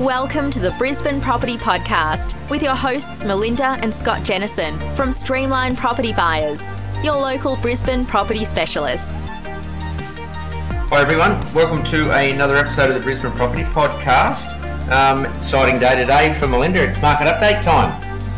Welcome to the Brisbane Property Podcast with your hosts Melinda and Scott Jennison from Streamline Property Buyers, your local Brisbane property specialists. Hi everyone, welcome to another episode of the Brisbane Property Podcast. Um, exciting day today for Melinda. It's market update time.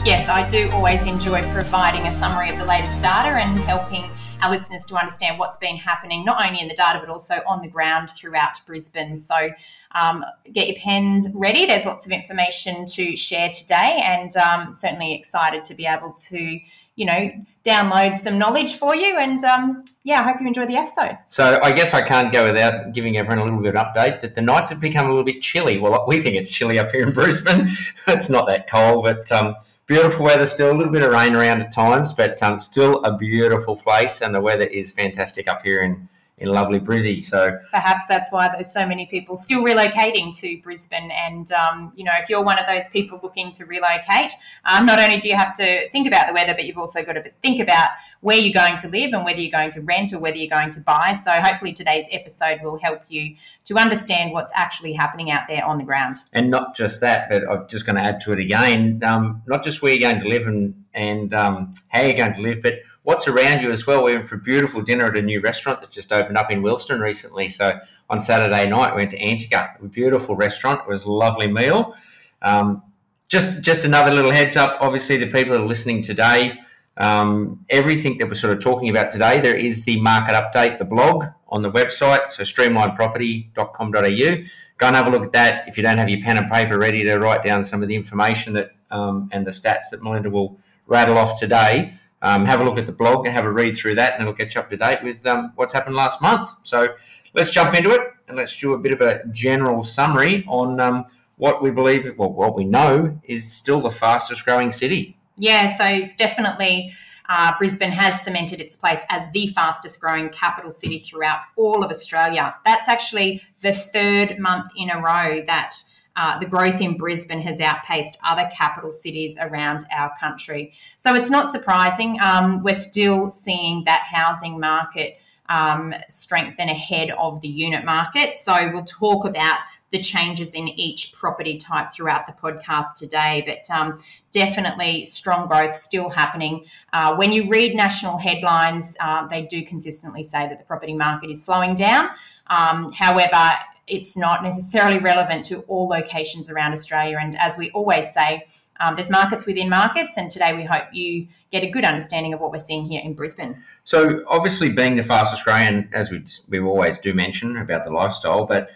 Yes, I do always enjoy providing a summary of the latest data and helping our listeners to understand what's been happening, not only in the data, but also on the ground throughout Brisbane. So um, get your pens ready. There's lots of information to share today, and um, certainly excited to be able to, you know, download some knowledge for you. And um, yeah, I hope you enjoy the episode. So I guess I can't go without giving everyone a little bit of update that the nights have become a little bit chilly. Well, we think it's chilly up here in Brisbane. it's not that cold, but um, beautiful weather still. A little bit of rain around at times, but um, still a beautiful place, and the weather is fantastic up here in in lovely Brizzy. So perhaps that's why there's so many people still relocating to Brisbane. And um, you know, if you're one of those people looking to relocate, um, not only do you have to think about the weather, but you've also got to think about where you're going to live and whether you're going to rent or whether you're going to buy. So hopefully today's episode will help you to understand what's actually happening out there on the ground. And not just that, but I'm just going to add to it again. Um, not just where you're going to live and and um, how you're going to live, but what's around you as well. We went for a beautiful dinner at a new restaurant that just opened up in Wilston recently. So on Saturday night, we went to Antica, a beautiful restaurant. It was a lovely meal. Um, just just another little heads up. Obviously, the people that are listening today, um, everything that we're sort of talking about today, there is the market update, the blog on the website, so streamlineproperty.com.au. Go and have a look at that. If you don't have your pen and paper ready to write down some of the information that um, and the stats that Melinda will rattle off today, um, have a look at the blog and have a read through that, and it'll get you up to date with um, what's happened last month. So let's jump into it and let's do a bit of a general summary on um, what we believe, well, what we know is still the fastest growing city. Yeah, so it's definitely. Uh, Brisbane has cemented its place as the fastest growing capital city throughout all of Australia. That's actually the third month in a row that uh, the growth in Brisbane has outpaced other capital cities around our country. So it's not surprising. Um, we're still seeing that housing market um, strengthen ahead of the unit market. So we'll talk about the changes in each property type throughout the podcast today, but um, definitely strong growth still happening. Uh, when you read national headlines, uh, they do consistently say that the property market is slowing down. Um, however, it's not necessarily relevant to all locations around Australia. And as we always say, um, there's markets within markets, and today we hope you get a good understanding of what we're seeing here in Brisbane. So, obviously, being the fastest growing, as we we always do mention about the lifestyle, but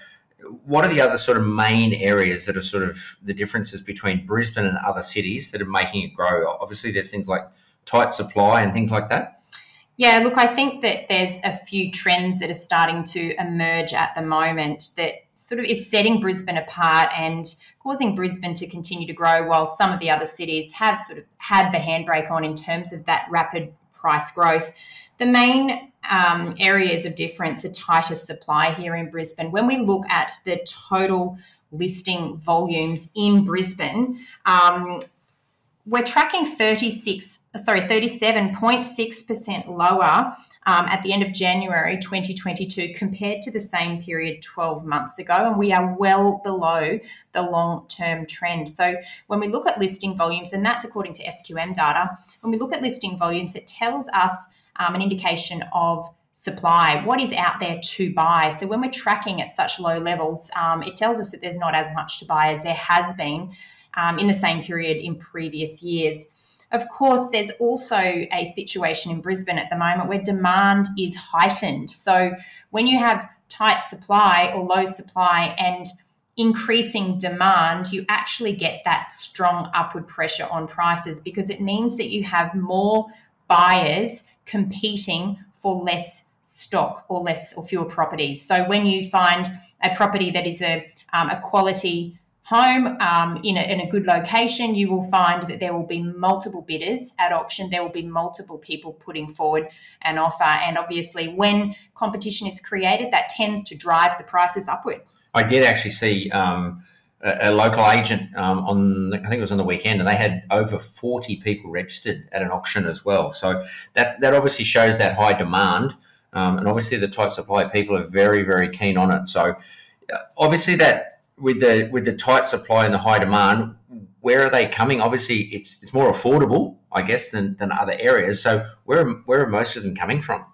what are the other sort of main areas that are sort of the differences between Brisbane and other cities that are making it grow? Obviously, there's things like tight supply and things like that. Yeah, look, I think that there's a few trends that are starting to emerge at the moment that sort of is setting Brisbane apart and causing Brisbane to continue to grow while some of the other cities have sort of had the handbrake on in terms of that rapid price growth. The main um, areas of difference are tighter supply here in Brisbane. When we look at the total listing volumes in Brisbane, um, we're tracking 36, sorry, 37.6% lower um, at the end of January 2022 compared to the same period 12 months ago. And we are well below the long term trend. So when we look at listing volumes, and that's according to SQM data, when we look at listing volumes, it tells us um, an indication of supply, what is out there to buy. So when we're tracking at such low levels, um, it tells us that there's not as much to buy as there has been um, in the same period in previous years. Of course, there's also a situation in Brisbane at the moment where demand is heightened. So when you have tight supply or low supply and increasing demand, you actually get that strong upward pressure on prices because it means that you have more buyers competing for less stock or less or fewer properties. So when you find a property that is a, um, a quality home um, in, a, in a good location, you will find that there will be multiple bidders at auction. There will be multiple people putting forward an offer. And obviously, when competition is created, that tends to drive the prices upward. I did actually see um, a, a, local agent um, on, I think it was on the weekend, and they had over 40 people registered at an auction as well. So that, that obviously shows that high demand. Um, and obviously, the tight supply people are very, very keen on it. So uh, obviously, that with the with the tight supply and the high demand, where are they coming? Obviously, it's it's more affordable, I guess, than, than other areas. So where where are most of them coming from?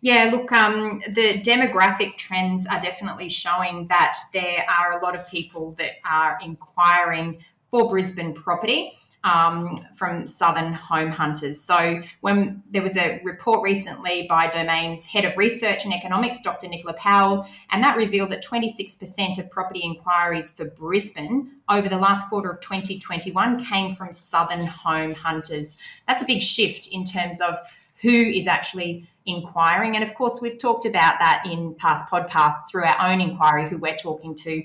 Yeah, look, um, the demographic trends are definitely showing that there are a lot of people that are inquiring for Brisbane property um, from Southern home hunters. So, when there was a report recently by Domain's head of research and economics, Dr. Nicola Powell, and that revealed that 26% of property inquiries for Brisbane over the last quarter of 2021 came from Southern home hunters. That's a big shift in terms of who is actually inquiring. And of course, we've talked about that in past podcasts through our own inquiry, who we're talking to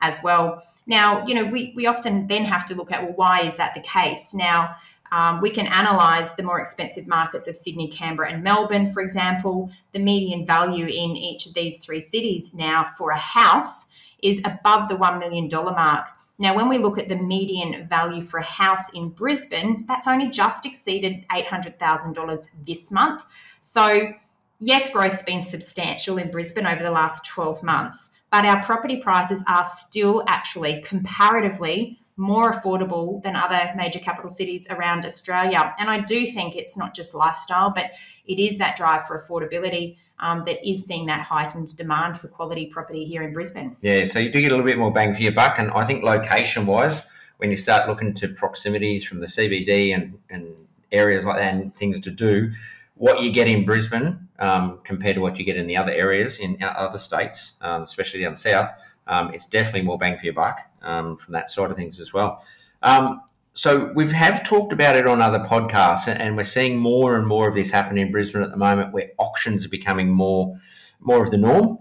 as well. Now, you know, we, we often then have to look at, well, why is that the case? Now, um, we can analyse the more expensive markets of Sydney, Canberra, and Melbourne, for example. The median value in each of these three cities now for a house is above the $1 million mark. Now, when we look at the median value for a house in Brisbane, that's only just exceeded $800,000 this month. So, yes, growth's been substantial in Brisbane over the last 12 months but our property prices are still actually comparatively more affordable than other major capital cities around Australia. And I do think it's not just lifestyle, but it is that drive for affordability um, that is seeing that heightened demand for quality property here in Brisbane. Yeah, so you do get a little bit more bang for your buck. And I think location wise, when you start looking to proximities from the CBD and, and areas like that and things to do, what you get in Brisbane um, compared to what you get in the other areas in other states, um, especially down south, um, it's definitely more bang for your buck um, from that side of things as well. Um, so we have talked about it on other podcasts, and we're seeing more and more of this happen in Brisbane at the moment, where auctions are becoming more more of the norm.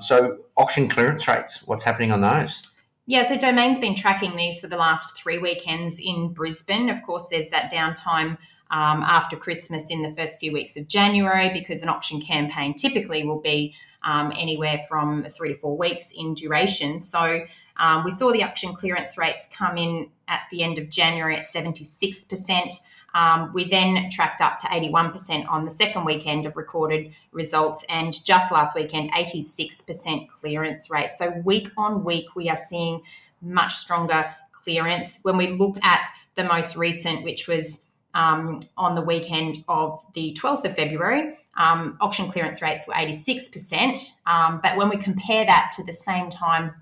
So auction clearance rates, what's happening on those? Yeah, so Domain's been tracking these for the last three weekends in Brisbane. Of course, there's that downtime um, after Christmas in the first few weeks of January because an auction campaign typically will be um, anywhere from three to four weeks in duration. So um, we saw the auction clearance rates come in at the end of January at 76%. Um, we then tracked up to 81% on the second weekend of recorded results, and just last weekend, 86% clearance rate. So, week on week, we are seeing much stronger clearance. When we look at the most recent, which was um, on the weekend of the 12th of February, um, auction clearance rates were 86%. Um, but when we compare that to the same time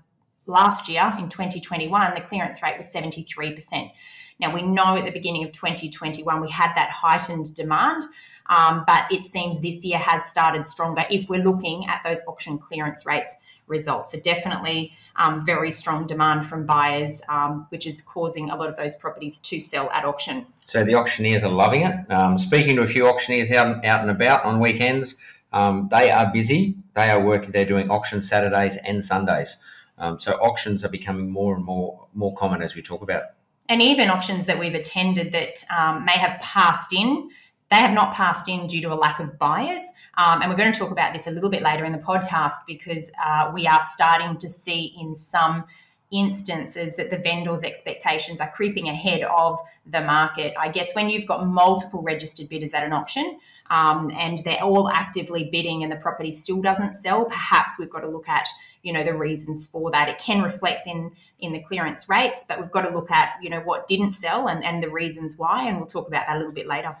last year in 2021, the clearance rate was 73%. Now, we know at the beginning of 2021 we had that heightened demand. Um, but it seems this year has started stronger if we're looking at those auction clearance rates results. So definitely um, very strong demand from buyers, um, which is causing a lot of those properties to sell at auction. So the auctioneers are loving it. Um, speaking to a few auctioneers out, out and about on weekends, um, they are busy. They are working. They're doing auction Saturdays and Sundays. Um, so auctions are becoming more and more more common as we talk about. And even auctions that we've attended that um, may have passed in they have not passed in due to a lack of buyers. Um, and we're going to talk about this a little bit later in the podcast because uh, we are starting to see in some instances that the vendors' expectations are creeping ahead of the market. I guess when you've got multiple registered bidders at an auction um, and they're all actively bidding and the property still doesn't sell, perhaps we've got to look at you know the reasons for that. It can reflect in in the clearance rates, but we've got to look at you know what didn't sell and, and the reasons why, and we'll talk about that a little bit later.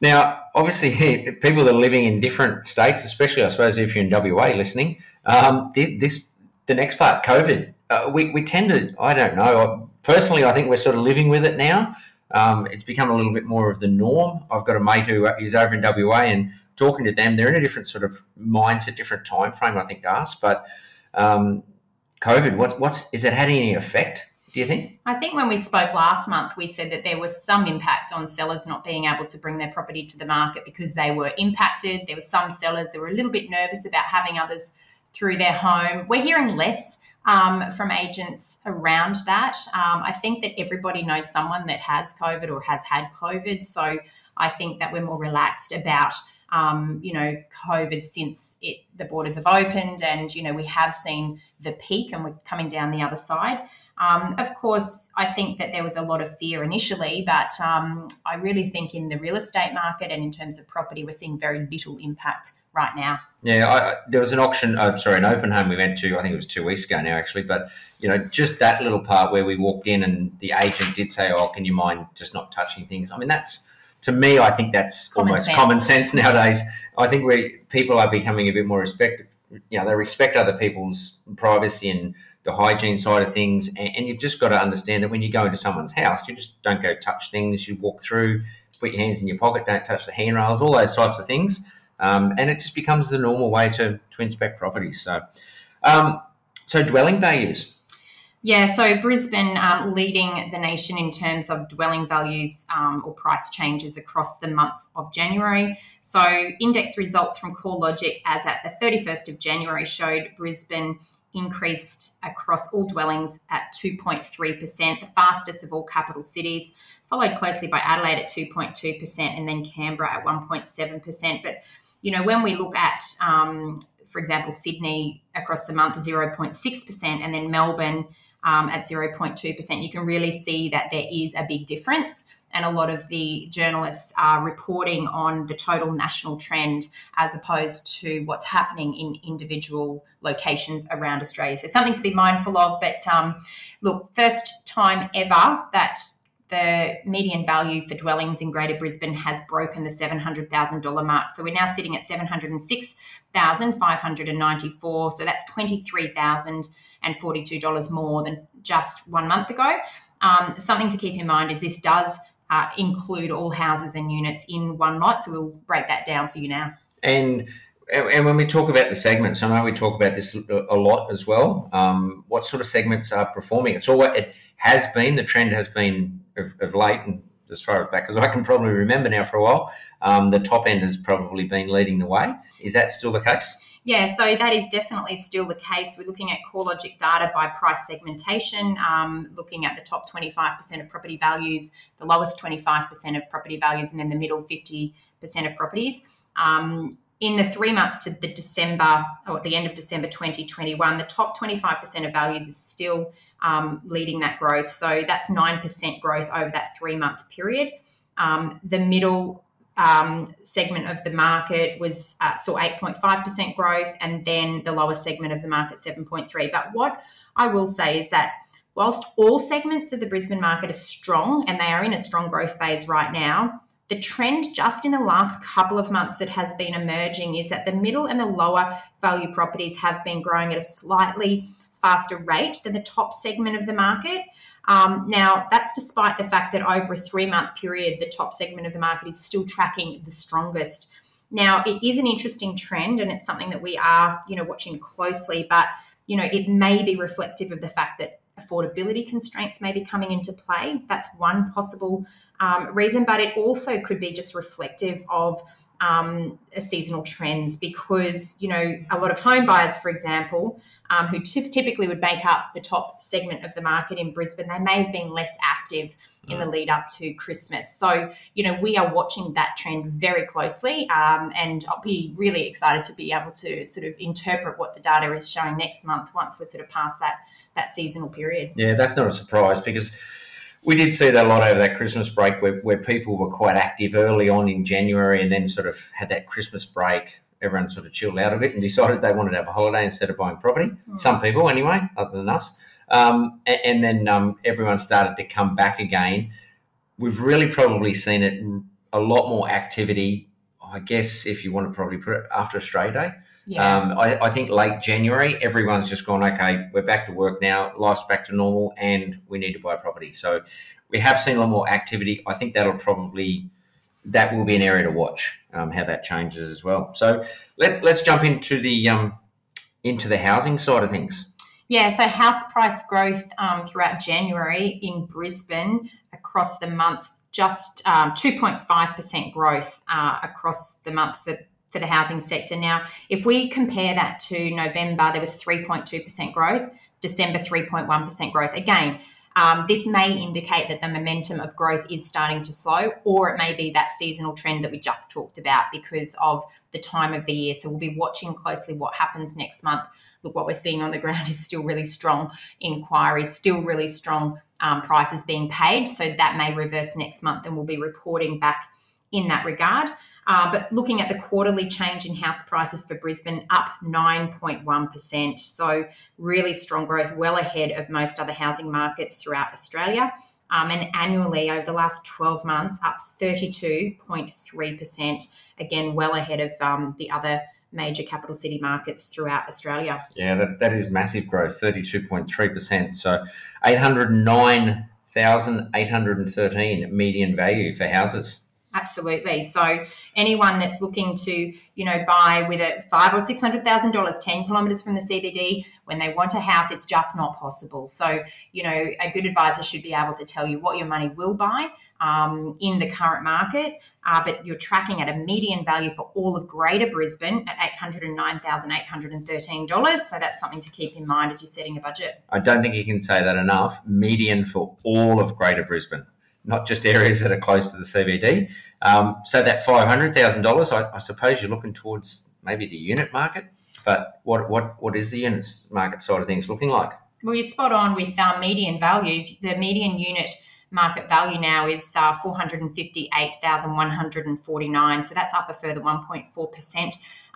Now, obviously, people that are living in different states, especially I suppose if you're in WA listening, um, this the next part, COVID, uh, we, we tend to, I don't know, personally, I think we're sort of living with it now. Um, it's become a little bit more of the norm. I've got a mate who is over in WA and talking to them, they're in a different sort of mindset, different time frame, I think, to us. But um, COVID, what, what's, is it had any effect do you think? I think when we spoke last month, we said that there was some impact on sellers not being able to bring their property to the market because they were impacted. There were some sellers that were a little bit nervous about having others through their home. We're hearing less um, from agents around that. Um, I think that everybody knows someone that has COVID or has had COVID. So I think that we're more relaxed about. Um, you know, COVID since it the borders have opened, and you know we have seen the peak, and we're coming down the other side. Um, of course, I think that there was a lot of fear initially, but um, I really think in the real estate market and in terms of property, we're seeing very little impact right now. Yeah, I, there was an auction. Uh, sorry, an open home we went to. I think it was two weeks ago now, actually. But you know, just that little part where we walked in and the agent did say, "Oh, can you mind just not touching things?" I mean, that's to me. I think that's Common almost sense. common sense nowadays. I think we people are becoming a bit more respect. You know, they respect other people's privacy and the hygiene side of things. And, and you've just got to understand that when you go into someone's house, you just don't go touch things. You walk through, put your hands in your pocket, don't touch the handrails, all those types of things. Um, and it just becomes the normal way to, to inspect properties. So, um, so dwelling values. Yeah, so Brisbane um, leading the nation in terms of dwelling values um, or price changes across the month of January. So, index results from CoreLogic as at the 31st of January showed Brisbane increased across all dwellings at 2.3%, the fastest of all capital cities, followed closely by Adelaide at 2.2% and then Canberra at 1.7%. But, you know, when we look at um, for example, Sydney across the month 0.6%, and then Melbourne um, at 0.2%, you can really see that there is a big difference. And a lot of the journalists are reporting on the total national trend as opposed to what's happening in individual locations around Australia. So, something to be mindful of. But um, look, first time ever that the median value for dwellings in Greater Brisbane has broken the $700,000 mark. So we're now sitting at 706,594. So that's $23,042 more than just one month ago. Um, something to keep in mind is this does uh, include all houses and units in one lot. So we'll break that down for you now. And and when we talk about the segments, I know we talk about this a lot as well. Um, what sort of segments are performing? It's all it has been. The trend has been of, of late, and as far back as I can probably remember now for a while, um, the top end has probably been leading the way. Is that still the case? Yeah, so that is definitely still the case. We're looking at CoreLogic data by price segmentation, um, looking at the top 25% of property values, the lowest 25% of property values, and then the middle 50% of properties. Um, in the three months to the December or at the end of December 2021, the top 25% of values is still um, leading that growth. So that's 9% growth over that three month period. Um, the middle um, segment of the market was uh, saw 8.5% growth, and then the lower segment of the market 7.3. But what I will say is that whilst all segments of the Brisbane market are strong and they are in a strong growth phase right now, the trend just in the last couple of months that has been emerging is that the middle and the lower value properties have been growing at a slightly faster rate than the top segment of the market. Um, now, that's despite the fact that over a three month period, the top segment of the market is still tracking the strongest. Now, it is an interesting trend and it's something that we are, you know, watching closely, but, you know, it may be reflective of the fact that affordability constraints may be coming into play. That's one possible um, reason, but it also could be just reflective of um, seasonal trends because, you know, a lot of home buyers, for example, um, who t- typically would make up the top segment of the market in Brisbane, they may have been less active in the lead up to Christmas. So, you know, we are watching that trend very closely, um, and I'll be really excited to be able to sort of interpret what the data is showing next month once we're sort of past that that seasonal period. Yeah, that's not a surprise because we did see that a lot over that Christmas break where, where people were quite active early on in January and then sort of had that Christmas break. Everyone sort of chilled out a bit and decided they wanted to have a holiday instead of buying property. Mm. Some people, anyway, other than us. Um, and, and, then um, everyone started to come back again. We've really probably seen it a lot more activity, I guess, if you want to probably put it after Australia Day. Yeah. Um, I, I, think late January, everyone's just gone, okay, we're back to work now, life's back to normal, and we need to buy property. So we have seen a lot more activity. I think that'll probably that will be an area to watch um, how that changes as well. So let, let's jump into the um, into the housing side of things. Yeah, so house price growth um, throughout January in Brisbane across the month, just 2.5% um, growth uh, across the month for for the housing sector. Now, if we compare that to November, there was 3.2% growth, December 3.1% growth. Again, um, this may indicate that the momentum of growth is starting to slow, or it may be that seasonal trend that we just talked about because of the time of the year. So we'll be watching closely what happens next month. Look, what we're seeing on the ground is still really strong inquiries, still really strong um, prices being paid. So that may reverse next month, and we'll be reporting back in that regard. Uh, but looking at the quarterly change in house prices for Brisbane, up 9.1%. So, really strong growth, well ahead of most other housing markets throughout Australia. Um, and annually, over the last 12 months, up 32.3%. Again, well ahead of um, the other major capital city markets throughout Australia. Yeah, that, that is massive growth, 32.3%. So 809,813 median value for houses. Absolutely. So anyone that's looking to, you know, buy with a five or six hundred thousand dollars, ten kilometres from the CBD, when they want a house, it's just not possible. So, you know, a good advisor should be able to tell you what your money will buy um, in the current market, uh, but you're tracking at a median value for all of Greater Brisbane at $809,813. So that's something to keep in mind as you're setting a budget. I don't think you can say that enough. Median for all of Greater Brisbane not just areas that are close to the CBD. Um, so that five hundred thousand dollars, I suppose you're looking towards maybe the unit market. But what what what is the units market side of things looking like? Well, you're spot on with um, median values. The median unit market value now is uh, 458,149. So that's up a further 1.4%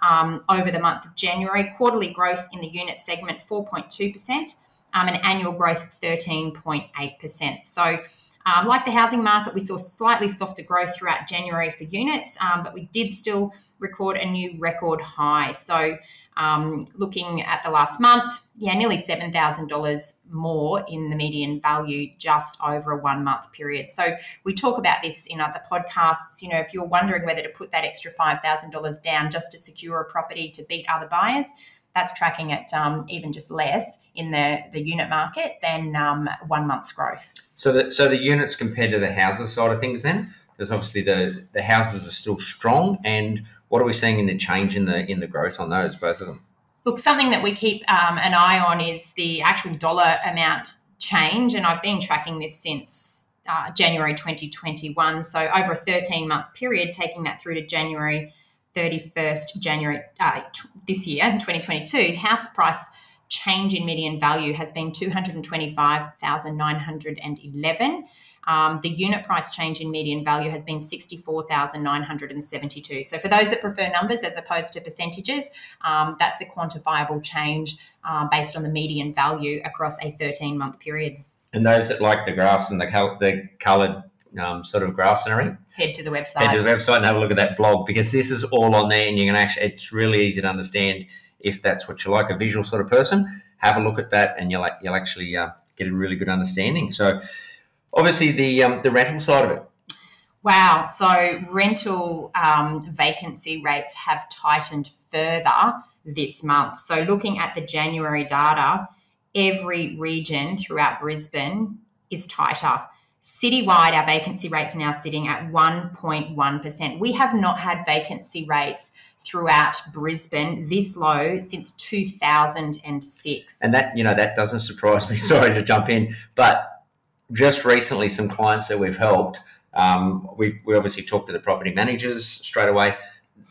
um, over the month of January. Quarterly growth in the unit segment 4.2%, um, and annual growth 13.8%. So um, like the housing market, we saw slightly softer growth throughout January for units, um, but we did still record a new record high. So, um, looking at the last month, yeah, nearly $7,000 more in the median value just over a one month period. So, we talk about this in other podcasts. You know, if you're wondering whether to put that extra $5,000 down just to secure a property to beat other buyers, that's tracking at um, even just less in the, the unit market than um, one month's growth. So, the, so the units compared to the houses side of things, then, because obviously the the houses are still strong, and what are we seeing in the change in the in the growth on those both of them? Look, something that we keep um, an eye on is the actual dollar amount change, and I've been tracking this since uh, January 2021. So over a 13 month period, taking that through to January 31st January uh, t- this year, 2022, house price change in median value has been 225,911. Um, the unit price change in median value has been 64,972. So, for those that prefer numbers as opposed to percentages, um, that's a quantifiable change uh, based on the median value across a 13 month period. And those that like the graphs and the, col- the coloured um, sort of graph scenario, head to the website. Head to the website and have a look at that blog because this is all on there, and you can actually. It's really easy to understand if that's what you like, a visual sort of person. Have a look at that, and you'll you'll actually uh, get a really good understanding. So, obviously, the um, the rental side of it. Wow. So rental um, vacancy rates have tightened further this month. So looking at the January data, every region throughout Brisbane is tighter. Citywide, our vacancy rates are now sitting at 1.1%. We have not had vacancy rates throughout Brisbane this low since 2006. And that, you know, that doesn't surprise me. Sorry to jump in, but just recently, some clients that we've helped, um, we, we obviously talked to the property managers straight away.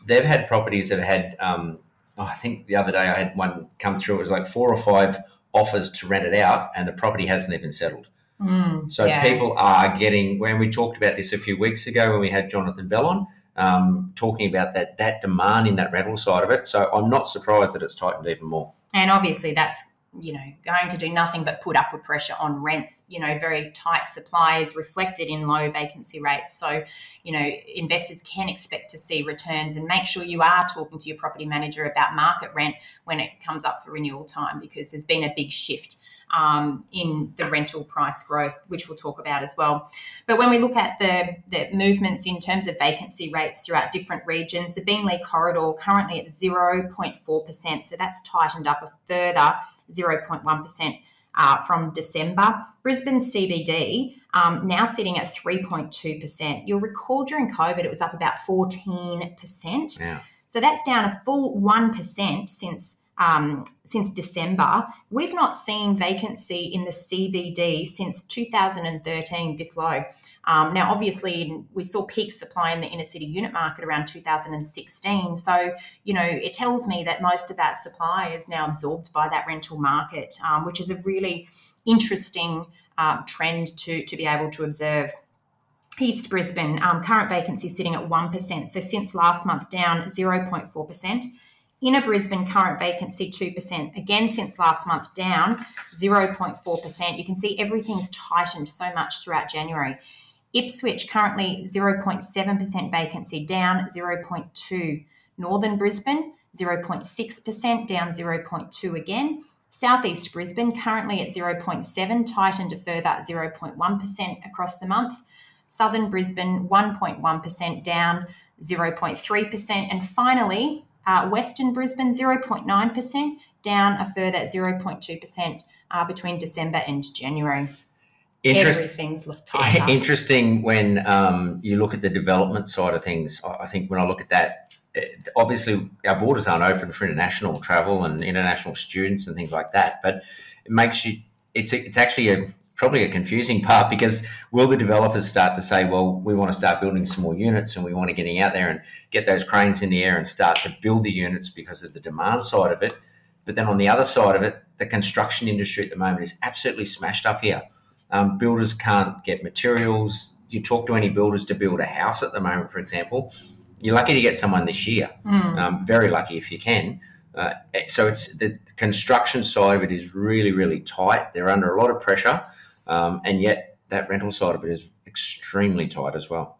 They've had properties that have had, um, oh, I think the other day I had one come through, it was like four or five offers to rent it out, and the property hasn't even settled. Mm, so yeah. people are getting. When we talked about this a few weeks ago, when we had Jonathan Bell on, um, talking about that that demand in that rental side of it. So I'm not surprised that it's tightened even more. And obviously, that's you know going to do nothing but put upward pressure on rents. You know, very tight supply is reflected in low vacancy rates. So you know, investors can expect to see returns, and make sure you are talking to your property manager about market rent when it comes up for renewal time because there's been a big shift um, in the rental price growth, which we'll talk about as well. But when we look at the, the movements in terms of vacancy rates throughout different regions, the Beenleigh corridor currently at 0.4%, so that's tightened up a further 0.1%. Uh, from December. Brisbane CBD um, now sitting at 3.2%. You'll recall during COVID it was up about 14%. Yeah. So that's down a full 1% since um, since December. We've not seen vacancy in the CBD since 2013 this low. Um, now, obviously, we saw peak supply in the inner city unit market around 2016. So, you know, it tells me that most of that supply is now absorbed by that rental market, um, which is a really interesting um, trend to, to be able to observe. East Brisbane, um, current vacancy sitting at 1%. So since last month, down 0.4%. Inner Brisbane, current vacancy 2%. Again, since last month, down 0.4%. You can see everything's tightened so much throughout January. Ipswich, currently 0.7% vacancy, down 0.2. Northern Brisbane, 0.6%, down 0.2 again. Southeast Brisbane, currently at 0.7, tightened a further 0.1% across the month. Southern Brisbane 1.1% down 0.3%. And finally, uh, Western Brisbane 0.9% down a further 0.2% uh, between December and January. Interest, Everything's tight. Interesting when um, you look at the development side of things. I think when I look at that, it, obviously our borders aren't open for international travel and international students and things like that. But it makes you. It's it's actually a probably a confusing part because will the developers start to say, well, we want to start building some more units and we want to getting out there and get those cranes in the air and start to build the units because of the demand side of it. But then on the other side of it, the construction industry at the moment is absolutely smashed up here. Um, builders can't get materials. You talk to any builders to build a house at the moment, for example. You're lucky to get someone this year. Mm. Um, very lucky if you can. Uh, so it's the construction side of it is really, really tight. They're under a lot of pressure. Um, and yet that rental side of it is extremely tight as well.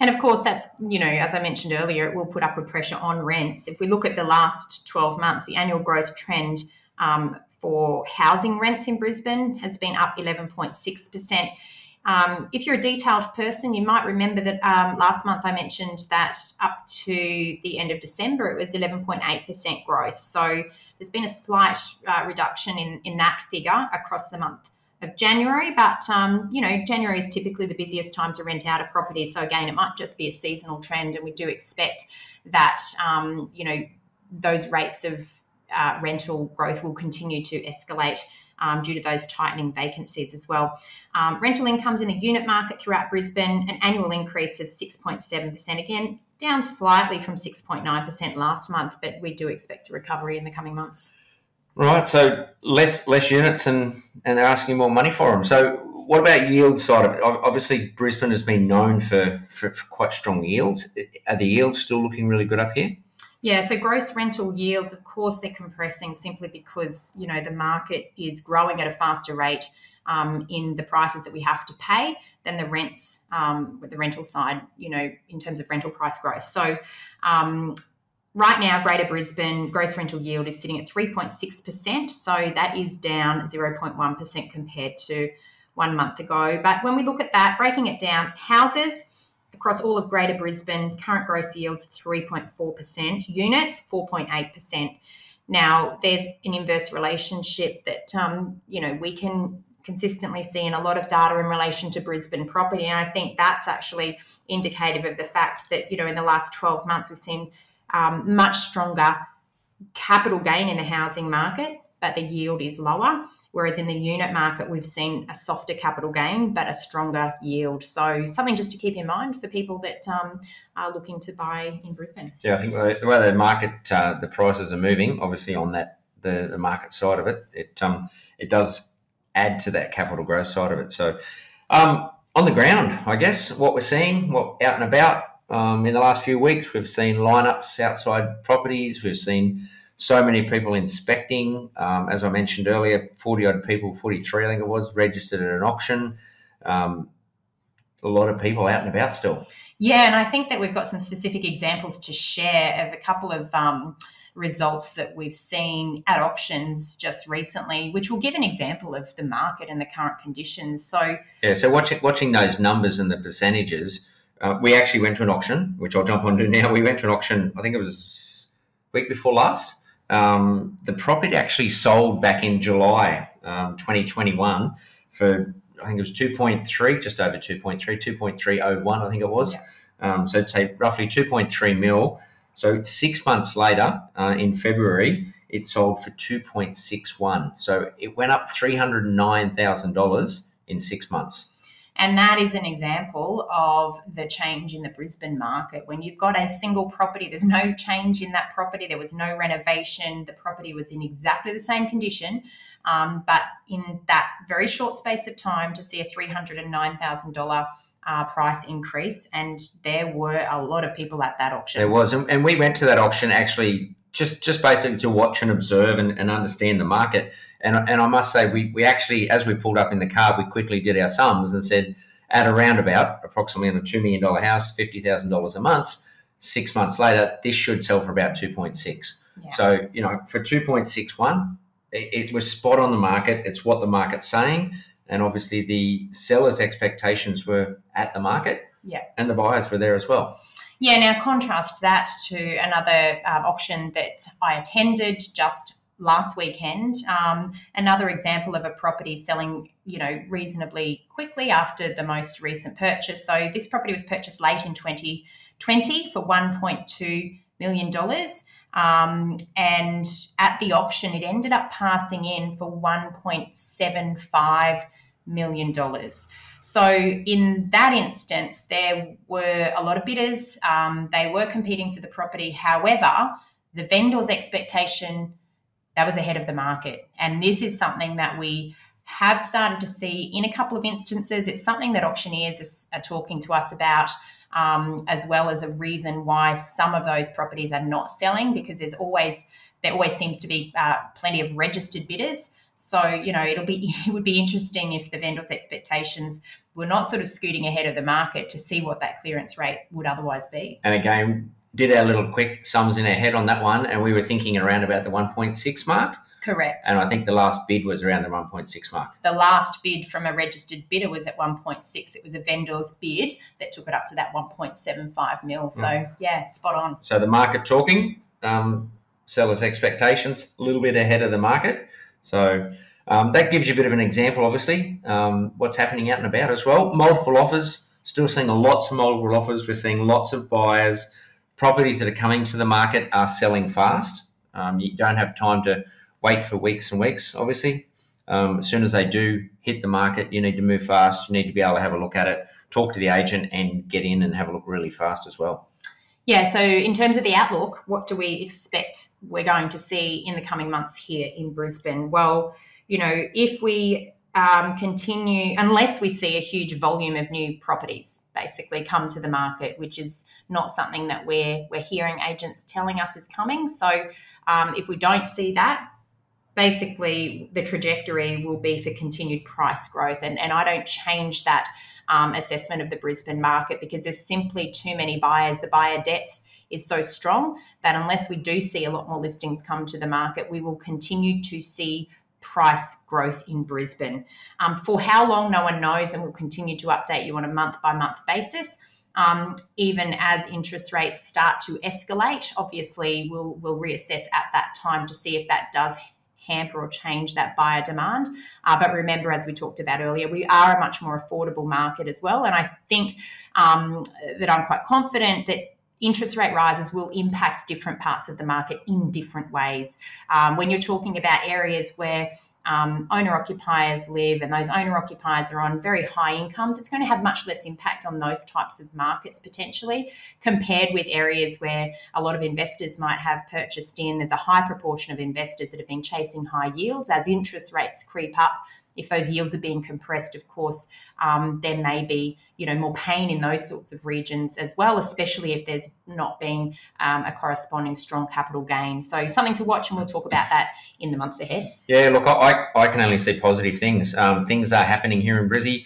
And of course, that's, you know, as I mentioned earlier, it will put upward pressure on rents. If we look at the last 12 months, the annual growth trend um, for housing rents in Brisbane has been up 11.6%. Um, if you're a detailed person, you might remember that um, last month I mentioned that up to the end of December it was 11.8% growth. So there's been a slight uh, reduction in, in that figure across the month of January. But um, you know, January is typically the busiest time to rent out a property. So again, it might just be a seasonal trend, and we do expect that um, you know those rates of uh, rental growth will continue to escalate. Um, due to those tightening vacancies as well. Um, rental incomes in the unit market throughout Brisbane, an annual increase of 6.7%. Again, down slightly from 6.9% last month, but we do expect a recovery in the coming months. Right, so less less units and and they're asking more money for them. So what about yield side of it? Obviously, Brisbane has been known for, for, for quite strong yields. Are the yields still looking really good up here? Yeah, so gross rental yields, of course, they're compressing simply because you know the market is growing at a faster rate um, in the prices that we have to pay than the rents um, with the rental side. You know, in terms of rental price growth. So um, Right now, Greater Brisbane gross rental yield is sitting at 3.6%. So that is down 0.1% compared to one month ago. But when we look at that, breaking it down, houses across all of Greater Brisbane, current gross yields 3.4%, units 4.8%. Now, there's an inverse relationship that, um, you know, we can consistently see in a lot of data in relation to Brisbane property. And I think that's actually indicative of the fact that, you know, in the last 12 months, we've seen um, much stronger capital gain in the housing market, but the yield is lower. Whereas in the unit market, we've seen a softer capital gain, but a stronger yield. So something just to keep in mind for people that um, are looking to buy in Brisbane. Yeah, I think the way the market, uh, the prices are moving, obviously on that the, the market side of it, it um, it does add to that capital growth side of it. So um, on the ground, I guess what we're seeing, what out and about, um, in the last few weeks, we've seen lineups outside properties. We've seen so many people inspecting. Um, as I mentioned earlier, 40 odd people, 43, I think it was, registered at an auction. Um, a lot of people out and about still. Yeah, and I think that we've got some specific examples to share of a couple of um, results that we've seen at auctions just recently, which will give an example of the market and the current conditions. So, yeah, so watching watching those numbers and the percentages, uh, we actually went to an auction, which I'll jump onto now. We went to an auction, I think it was week before last. Um, the property actually sold back in July um, 2021 for, I think it was 2.3, just over 2.3, 2.301, I think it was. Yeah. Um, so say roughly 2.3 mil. So six months later, uh, in February, it sold for 2.61. So it went up $309,000 in six months. And that is an example of the change in the Brisbane market. When you've got a single property, there's no change in that property, there was no renovation, the property was in exactly the same condition. Um, but in that very short space of time, to see a $309,000 uh, price increase, and there were a lot of people at that auction. There was, and, and we went to that auction actually just just basically to watch and observe and, and understand the market. And, and I must say, we, we actually, as we pulled up in the car, we quickly did our sums and said, at a roundabout, approximately on a $2 million house, $50,000 a month, six months later, this should sell for about 2.6. Yeah. So, you know, for 2.61, it, it was spot on the market. It's what the market's saying. And obviously, the seller's expectations were at the market. Yeah. And the buyers were there as well. Yeah, now contrast that to another um, auction that I attended just last weekend. Um, another example of a property selling, you know, reasonably quickly after the most recent purchase. So this property was purchased late in 2020 for 1.2 million dollars. Um, and at the auction, it ended up passing in for $1.75 million. So, in that instance, there were a lot of bidders. Um, they were competing for the property. However, the vendor's expectation that was ahead of the market. And this is something that we have started to see in a couple of instances. It's something that auctioneers are talking to us about um, as well as a reason why some of those properties are not selling because there's always there always seems to be uh, plenty of registered bidders. So you know it'll be it would be interesting if the vendors' expectations were not sort of scooting ahead of the market to see what that clearance rate would otherwise be. And again, did our little quick sums in our head on that one, and we were thinking around about the 1.6 mark. Correct. And I think the last bid was around the 1.6 mark. The last bid from a registered bidder was at 1.6. It was a vendor's bid that took it up to that 1.75 mil. So, mm. yeah, spot on. So the market talking, um, sellers' expectations, a little bit ahead of the market. So um, that gives you a bit of an example, obviously, um, what's happening out and about as well. Multiple offers, still seeing lots of multiple offers. We're seeing lots of buyers. Properties that are coming to the market are selling fast. Um, you don't have time to wait for weeks and weeks, obviously. Um, as soon as they do hit the market, you need to move fast. You need to be able to have a look at it, talk to the agent, and get in and have a look really fast as well. Yeah, so in terms of the outlook, what do we expect we're going to see in the coming months here in Brisbane? Well, you know, if we um, continue, unless we see a huge volume of new properties basically come to the market, which is not something that we're, we're hearing agents telling us is coming. So um, if we don't see that, basically the trajectory will be for continued price growth. And, and I don't change that um, assessment of the Brisbane market because there's simply too many buyers. The buyer depth is so strong that unless we do see a lot more listings come to the market, we will continue to see price growth in Brisbane. Um, for how long, no one knows, and we'll continue to update you on a month by month basis. Um, even as interest rates start to escalate, obviously we'll we'll reassess at that time to see if that does hamper or change that buyer demand. Uh, but remember, as we talked about earlier, we are a much more affordable market as well. And I think um, that I'm quite confident that interest rate rises will impact different parts of the market in different ways. Um, when you're talking about areas where um, owner occupiers live and those owner occupiers are on very high incomes, it's going to have much less impact on those types of markets potentially compared with areas where a lot of investors might have purchased in. There's a high proportion of investors that have been chasing high yields. As interest rates creep up, if those yields are being compressed, of course, um, there may be you know more pain in those sorts of regions as well, especially if there's not been um, a corresponding strong capital gain. So something to watch, and we'll talk about that in the months ahead. Yeah, look, I, I can only see positive things. Um, things are happening here in Brizzy.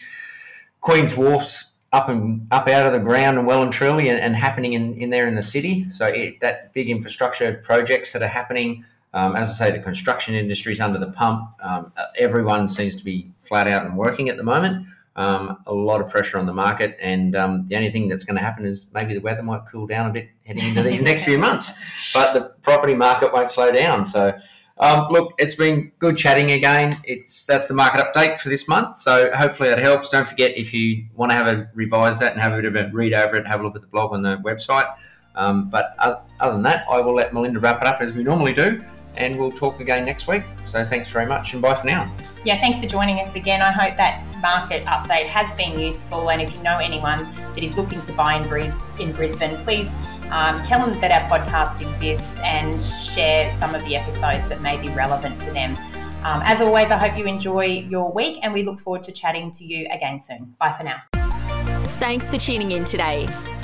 Queen's Wharf's up and up out of the ground and well and truly, and, and happening in, in there in the city. So it, that big infrastructure projects that are happening um, as I say, the construction industry is under the pump. Um, everyone seems to be flat out and working at the moment. Um, a lot of pressure on the market, and um, the only thing that's going to happen is maybe the weather might cool down a bit heading into these next few months, but the property market won't slow down. So, um, look, it's been good chatting again. It's that's the market update for this month. So hopefully that helps. Don't forget if you want to have a revise that and have a bit of a read over it, have a look at the blog on the website. Um, but other, other than that, I will let Melinda wrap it up as we normally do and we'll talk again next week. So thanks very much and bye for now. Yeah, thanks for joining us again. I hope that market update has been useful. And if you know anyone that is looking to buy in, Bris- in Brisbane, please um, tell them that our podcast exists and share some of the episodes that may be relevant to them. Um, as always, I hope you enjoy your week and we look forward to chatting to you again soon. Bye for now. Thanks for tuning in today.